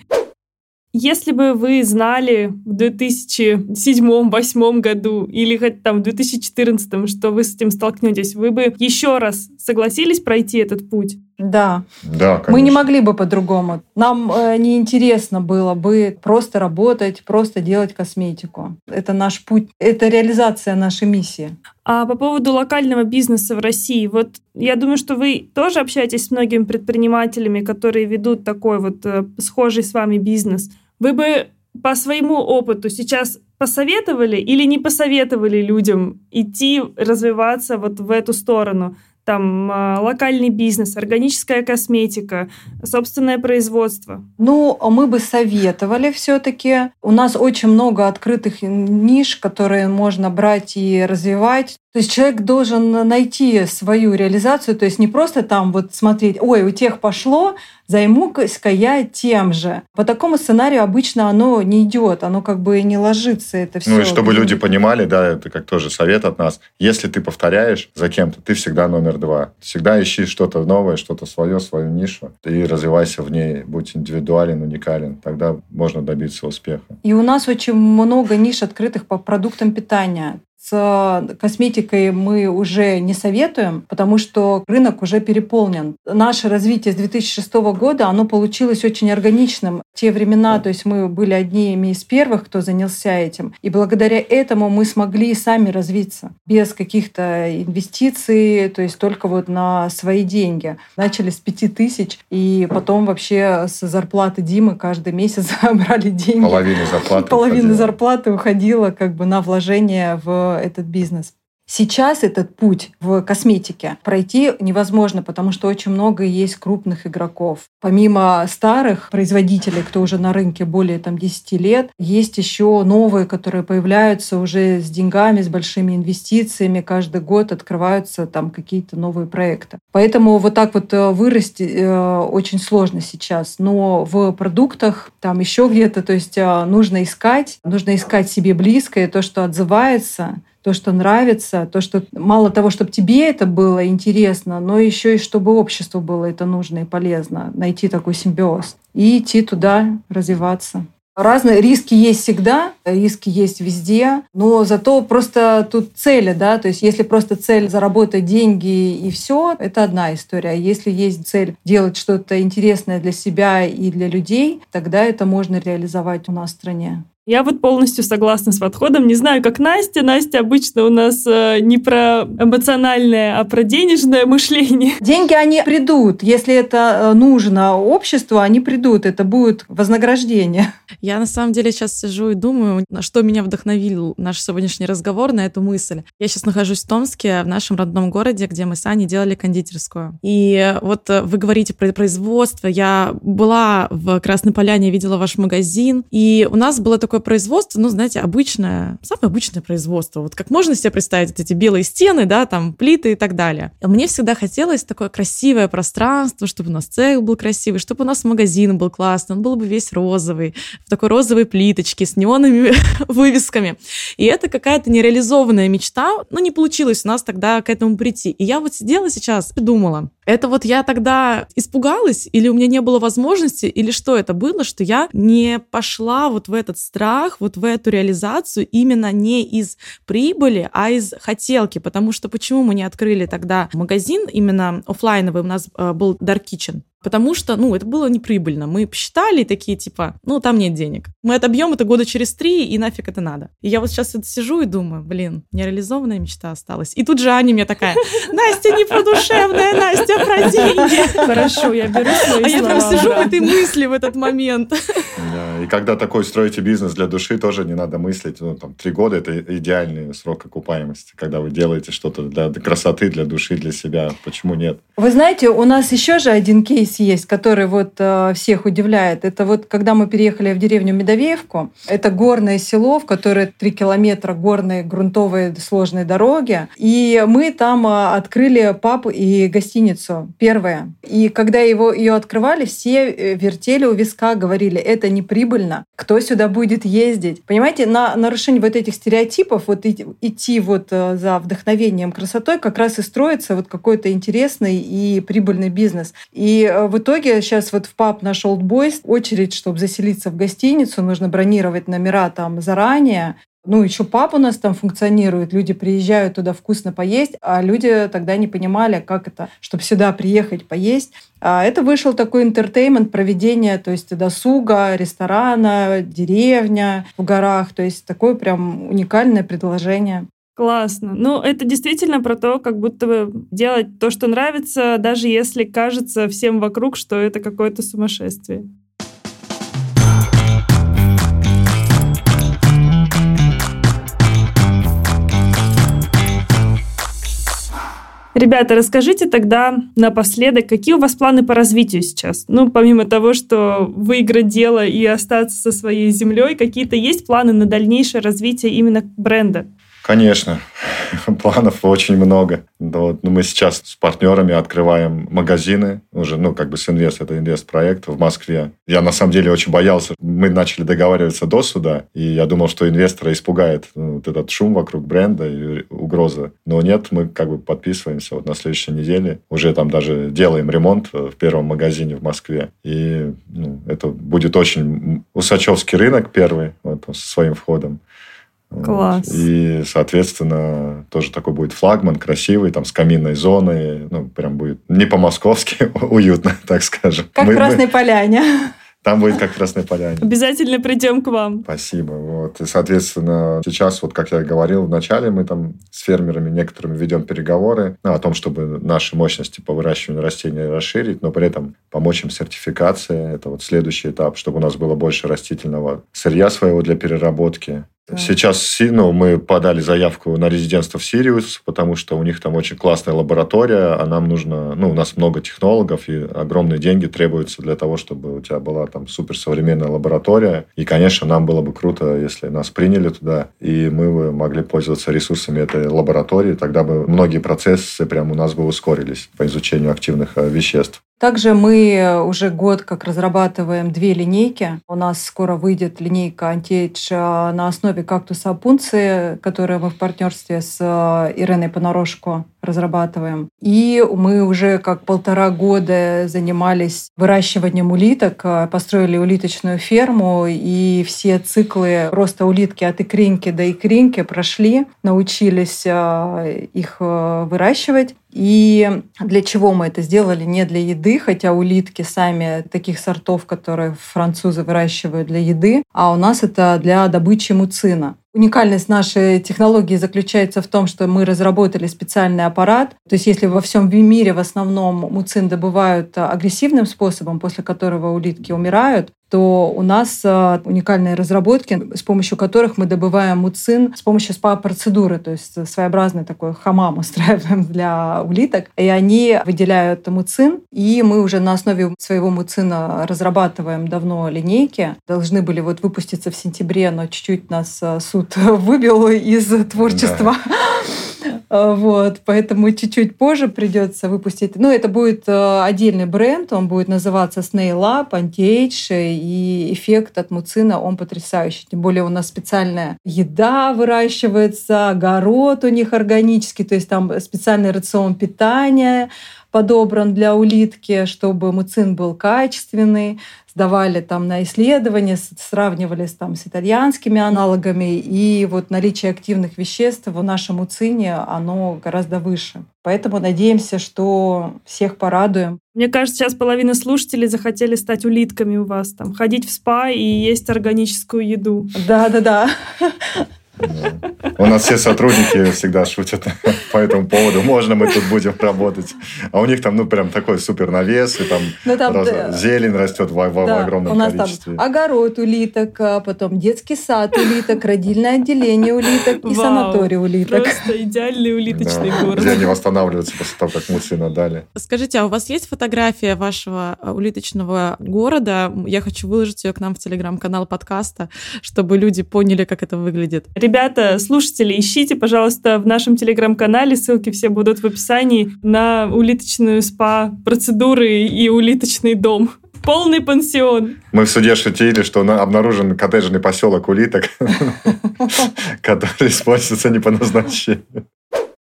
Если бы вы знали в 2007-2008 году или хоть там в 2014, что вы с этим столкнетесь, вы бы еще раз согласились пройти этот путь? Да. Да, конечно. Мы не могли бы по-другому. Нам э, неинтересно было бы просто работать, просто делать косметику. Это наш путь, это реализация нашей миссии. А по поводу локального бизнеса в России, вот я думаю, что вы тоже общаетесь с многими предпринимателями, которые ведут такой вот э, схожий с вами бизнес. Вы бы по своему опыту сейчас посоветовали или не посоветовали людям идти развиваться вот в эту сторону? там а, локальный бизнес, органическая косметика, собственное производство? Ну, мы бы советовали все-таки. У нас очень много открытых ниш, которые можно брать и развивать. То есть человек должен найти свою реализацию, то есть не просто там вот смотреть, ой, у тех пошло, займусь-ка я тем же. По такому сценарию обычно оно не идет, оно как бы не ложится это все. Ну и чтобы люди понимали, да, это как тоже совет от нас, если ты повторяешь за кем-то, ты всегда номер два. Всегда ищи что-то новое, что-то свое, свою нишу, и развивайся в ней, будь индивидуален, уникален, тогда можно добиться успеха. И у нас очень много ниш открытых по продуктам питания. С косметикой мы уже не советуем, потому что рынок уже переполнен. Наше развитие с 2006 года, оно получилось очень органичным. В те времена, то есть мы были одними из первых, кто занялся этим. И благодаря этому мы смогли сами развиться без каких-то инвестиций, то есть только вот на свои деньги. Начали с пяти тысяч, и потом вообще с зарплаты Димы каждый месяц брали деньги. Половина зарплаты Половина уходила. зарплаты уходила как бы на вложение в этот бизнес. Сейчас этот путь в косметике пройти невозможно, потому что очень много есть крупных игроков. Помимо старых производителей, кто уже на рынке более там, 10 лет, есть еще новые, которые появляются уже с деньгами, с большими инвестициями. Каждый год открываются там какие-то новые проекты. Поэтому вот так вот э, вырасти э, очень сложно сейчас. Но в продуктах там еще где-то, то есть э, нужно искать, нужно искать себе близкое, то, что отзывается, то, что нравится, то, что мало того, чтобы тебе это было интересно, но еще и чтобы обществу было это нужно и полезно, найти такой симбиоз и идти туда, развиваться. Разные риски есть всегда, риски есть везде, но зато просто тут цели, да, то есть если просто цель заработать деньги и все, это одна история. А если есть цель делать что-то интересное для себя и для людей, тогда это можно реализовать у нас в стране. Я вот полностью согласна с подходом. Не знаю, как Настя. Настя обычно у нас э, не про эмоциональное, а про денежное мышление. Деньги, они придут. Если это э, нужно обществу, они придут. Это будет вознаграждение. Я на самом деле сейчас сижу и думаю, на что меня вдохновил наш сегодняшний разговор на эту мысль. Я сейчас нахожусь в Томске, в нашем родном городе, где мы с Аней делали кондитерскую. И вот э, вы говорите про производство. Я была в Красной Поляне, видела ваш магазин, и у нас было такое такое производство, ну, знаете, обычное, самое обычное производство. Вот как можно себе представить вот эти белые стены, да, там плиты и так далее. Мне всегда хотелось такое красивое пространство, чтобы у нас цех был красивый, чтобы у нас магазин был классный, он был бы весь розовый, в такой розовой плиточке с неоновыми вывесками. И это какая-то нереализованная мечта, но не получилось у нас тогда к этому прийти. И я вот сидела сейчас и думала, это вот я тогда испугалась, или у меня не было возможности, или что это было, что я не пошла вот в этот страх, вот в эту реализацию именно не из прибыли, а из хотелки. Потому что почему мы не открыли тогда магазин именно офлайновый, у нас э, был Dark Kitchen, потому что, ну, это было неприбыльно. Мы посчитали такие, типа, ну, там нет денег. Мы отобьем это года через три, и нафиг это надо. И я вот сейчас это сижу и думаю, блин, нереализованная мечта осталась. И тут же Аня мне такая, Настя не про душевное, Настя про деньги. Хорошо, я беру свои А я прям сижу в этой мысли в этот момент. И когда такой строите бизнес для души, тоже не надо мыслить. Ну, там, три года – это идеальный срок окупаемости, когда вы делаете что-то для красоты, для души, для себя. Почему нет? Вы знаете, у нас еще же один кейс кейс есть, который вот э, всех удивляет. Это вот когда мы переехали в деревню Медовеевку, это горное село, в которое три километра горной грунтовой сложной дороги. И мы там э, открыли паб и гостиницу первое. И когда его, ее открывали, все э, вертели у виска, говорили, это не прибыльно, кто сюда будет ездить. Понимаете, на нарушение вот этих стереотипов, вот идти вот за вдохновением красотой, как раз и строится вот какой-то интересный и прибыльный бизнес. И в итоге сейчас вот в паб наш Old Boys очередь, чтобы заселиться в гостиницу, нужно бронировать номера там заранее. Ну, еще паб у нас там функционирует, люди приезжают туда вкусно поесть, а люди тогда не понимали, как это, чтобы сюда приехать поесть. А это вышел такой entertainment, проведение, то есть досуга, ресторана, деревня в горах, то есть такое прям уникальное предложение. Классно. Ну, это действительно про то, как будто бы делать то, что нравится, даже если кажется всем вокруг, что это какое-то сумасшествие. Ребята, расскажите тогда напоследок, какие у вас планы по развитию сейчас? Ну, помимо того, что выиграть дело и остаться со своей землей, какие-то есть планы на дальнейшее развитие именно бренда? Конечно, планов очень много. Вот, ну, мы сейчас с партнерами открываем магазины уже, ну, как бы с инвест, это инвест-проект в Москве. Я на самом деле очень боялся. Мы начали договариваться до суда, и я думал, что инвестора испугает ну, вот этот шум вокруг бренда и угрозы. Но нет, мы как бы подписываемся вот на следующей неделе. Уже там даже делаем ремонт в первом магазине в Москве. И ну, это будет очень усачевский рынок первый вот, со своим входом. Класс. И, соответственно, тоже такой будет флагман, красивый, там, с каминной зоной. Ну, прям будет не по-московски, уютно, так скажем. Как мы, в Красной мы... Поляне. Там будет как Красной Поляне. Обязательно придем к вам. Спасибо. Вот. И, соответственно, сейчас, вот как я говорил вначале, мы там с фермерами некоторыми ведем переговоры ну, о том, чтобы наши мощности по выращиванию растений расширить, но при этом помочь им сертификации. Это вот следующий этап, чтобы у нас было больше растительного сырья своего для переработки. Сейчас ну, мы подали заявку на резидентство в Сириус, потому что у них там очень классная лаборатория, а нам нужно, ну, у нас много технологов, и огромные деньги требуются для того, чтобы у тебя была там суперсовременная лаборатория. И, конечно, нам было бы круто, если нас приняли туда, и мы бы могли пользоваться ресурсами этой лаборатории, тогда бы многие процессы прямо у нас бы ускорились по изучению активных э, веществ. Также мы уже год как разрабатываем две линейки. У нас скоро выйдет линейка антиэйдж на основе кактуса пунции, которую мы в партнерстве с э, Иреной Понарошко разрабатываем. И мы уже как полтора года занимались выращиванием улиток, э, построили улиточную ферму, и все циклы роста улитки от икринки до икринки прошли, научились э, их э, выращивать. И для чего мы это сделали? Не для еды, хотя улитки сами таких сортов, которые французы выращивают для еды, а у нас это для добычи муцина. Уникальность нашей технологии заключается в том, что мы разработали специальный аппарат. То есть если во всем мире в основном муцин добывают агрессивным способом, после которого улитки умирают, то у нас э, уникальные разработки, с помощью которых мы добываем муцин с помощью СПА-процедуры, то есть своеобразный такой хамам устраиваем для улиток. И они выделяют муцин, и мы уже на основе своего муцина разрабатываем давно линейки. Должны были вот выпуститься в сентябре, но чуть-чуть нас э, суд выбил из творчества. Да. А, вот, поэтому чуть-чуть позже придется выпустить. Ну, это будет э, отдельный бренд, он будет называться Snail Lab, Anti-Age, и эффект от муцина, он потрясающий. Тем более у нас специальная еда выращивается, огород у них органический, то есть там специальный рацион питания, подобран для улитки, чтобы муцин был качественный сдавали там на исследования, сравнивали там с итальянскими аналогами, и вот наличие активных веществ в нашем уцине, оно гораздо выше. Поэтому надеемся, что всех порадуем. Мне кажется, сейчас половина слушателей захотели стать улитками у вас, там, ходить в спа и есть органическую еду. Да-да-да. У нас все сотрудники всегда шутят по этому поводу. Можно мы тут будем работать. А у них там, ну, прям такой супер навес, и там, ну, там раз... да. зелень растет в, в, да, в огромном у нас количестве. Там огород улиток, а потом детский сад улиток, родильное отделение улиток и Вау, санаторий улиток. Просто идеальный улиточный да. город. Где они восстанавливаются после того, как муцина дали. Скажите, а у вас есть фотография вашего а, улиточного города? Я хочу выложить ее к нам в телеграм-канал подкаста, чтобы люди поняли, как это выглядит. Ребята, слушатели, ищите, пожалуйста, в нашем телеграм-канале, ссылки все будут в описании, на улиточную спа-процедуры и улиточный дом. Полный пансион. Мы в суде шутили, что обнаружен коттеджный поселок улиток, который используется не по назначению.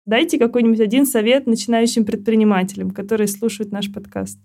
Дайте какой-нибудь один совет начинающим предпринимателям, которые слушают наш подкаст.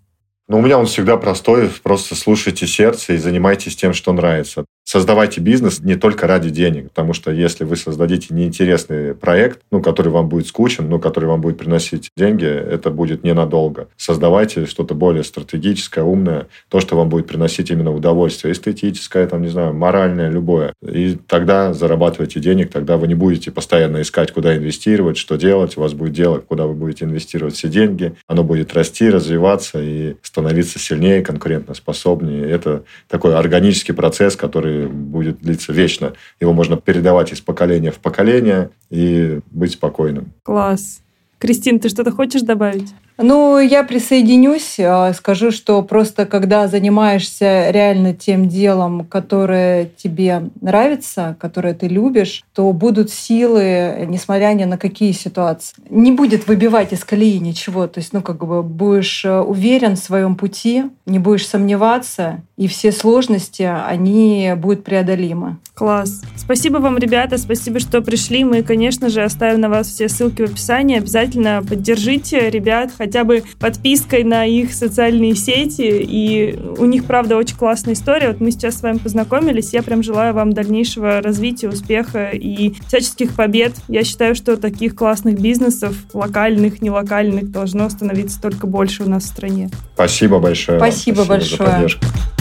Ну, у меня он всегда простой. Просто слушайте сердце и занимайтесь тем, что нравится создавайте бизнес не только ради денег, потому что если вы создадите неинтересный проект, ну, который вам будет скучен, ну, который вам будет приносить деньги, это будет ненадолго. Создавайте что-то более стратегическое, умное, то, что вам будет приносить именно удовольствие, эстетическое, там, не знаю, моральное, любое. И тогда зарабатывайте денег, тогда вы не будете постоянно искать, куда инвестировать, что делать, у вас будет дело, куда вы будете инвестировать все деньги, оно будет расти, развиваться и становиться сильнее, конкурентоспособнее. Это такой органический процесс, который будет длиться вечно. Его можно передавать из поколения в поколение и быть спокойным. Класс. Кристин, ты что-то хочешь добавить? Ну, я присоединюсь, а, скажу, что просто когда занимаешься реально тем делом, которое тебе нравится, которое ты любишь, то будут силы, несмотря ни на какие ситуации. Не будет выбивать из колеи ничего. То есть, ну, как бы будешь э, уверен в своем пути, не будешь сомневаться, и все сложности, они будут преодолимы. Класс. Спасибо вам, ребята, спасибо, что пришли. Мы, конечно же, оставим на вас все ссылки в описании. Обязательно поддержите ребят хотя бы подпиской на их социальные сети. И у них, правда, очень классная история. Вот мы сейчас с вами познакомились. Я прям желаю вам дальнейшего развития, успеха и всяческих побед. Я считаю, что таких классных бизнесов, локальных, нелокальных, должно становиться только больше у нас в стране. Спасибо большое. Спасибо, Спасибо большое. За поддержку.